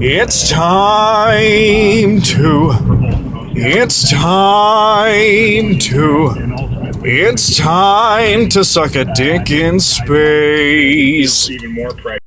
It's time to. It's time to. It's time to suck a dick in space.